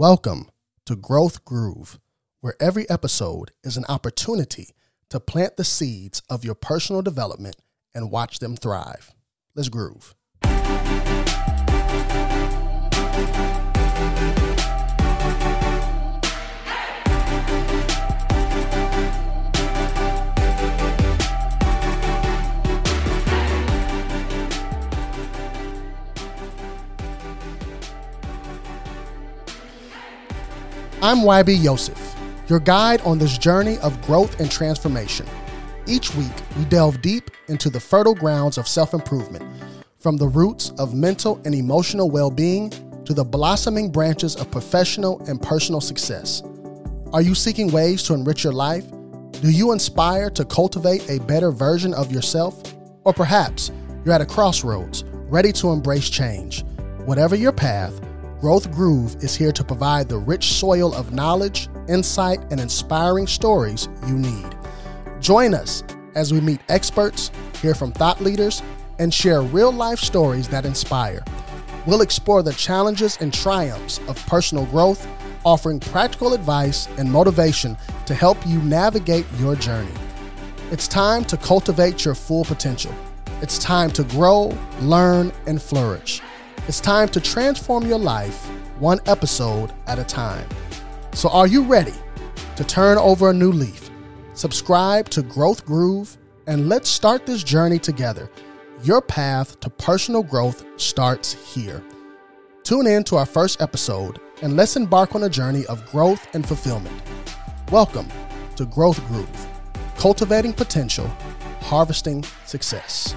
Welcome to Growth Groove, where every episode is an opportunity to plant the seeds of your personal development and watch them thrive. Let's groove. I'm YB Yosef, your guide on this journey of growth and transformation. Each week, we delve deep into the fertile grounds of self improvement, from the roots of mental and emotional well being to the blossoming branches of professional and personal success. Are you seeking ways to enrich your life? Do you aspire to cultivate a better version of yourself? Or perhaps you're at a crossroads, ready to embrace change. Whatever your path, Growth Groove is here to provide the rich soil of knowledge, insight, and inspiring stories you need. Join us as we meet experts, hear from thought leaders, and share real life stories that inspire. We'll explore the challenges and triumphs of personal growth, offering practical advice and motivation to help you navigate your journey. It's time to cultivate your full potential. It's time to grow, learn, and flourish. It's time to transform your life one episode at a time. So, are you ready to turn over a new leaf? Subscribe to Growth Groove and let's start this journey together. Your path to personal growth starts here. Tune in to our first episode and let's embark on a journey of growth and fulfillment. Welcome to Growth Groove, cultivating potential, harvesting success.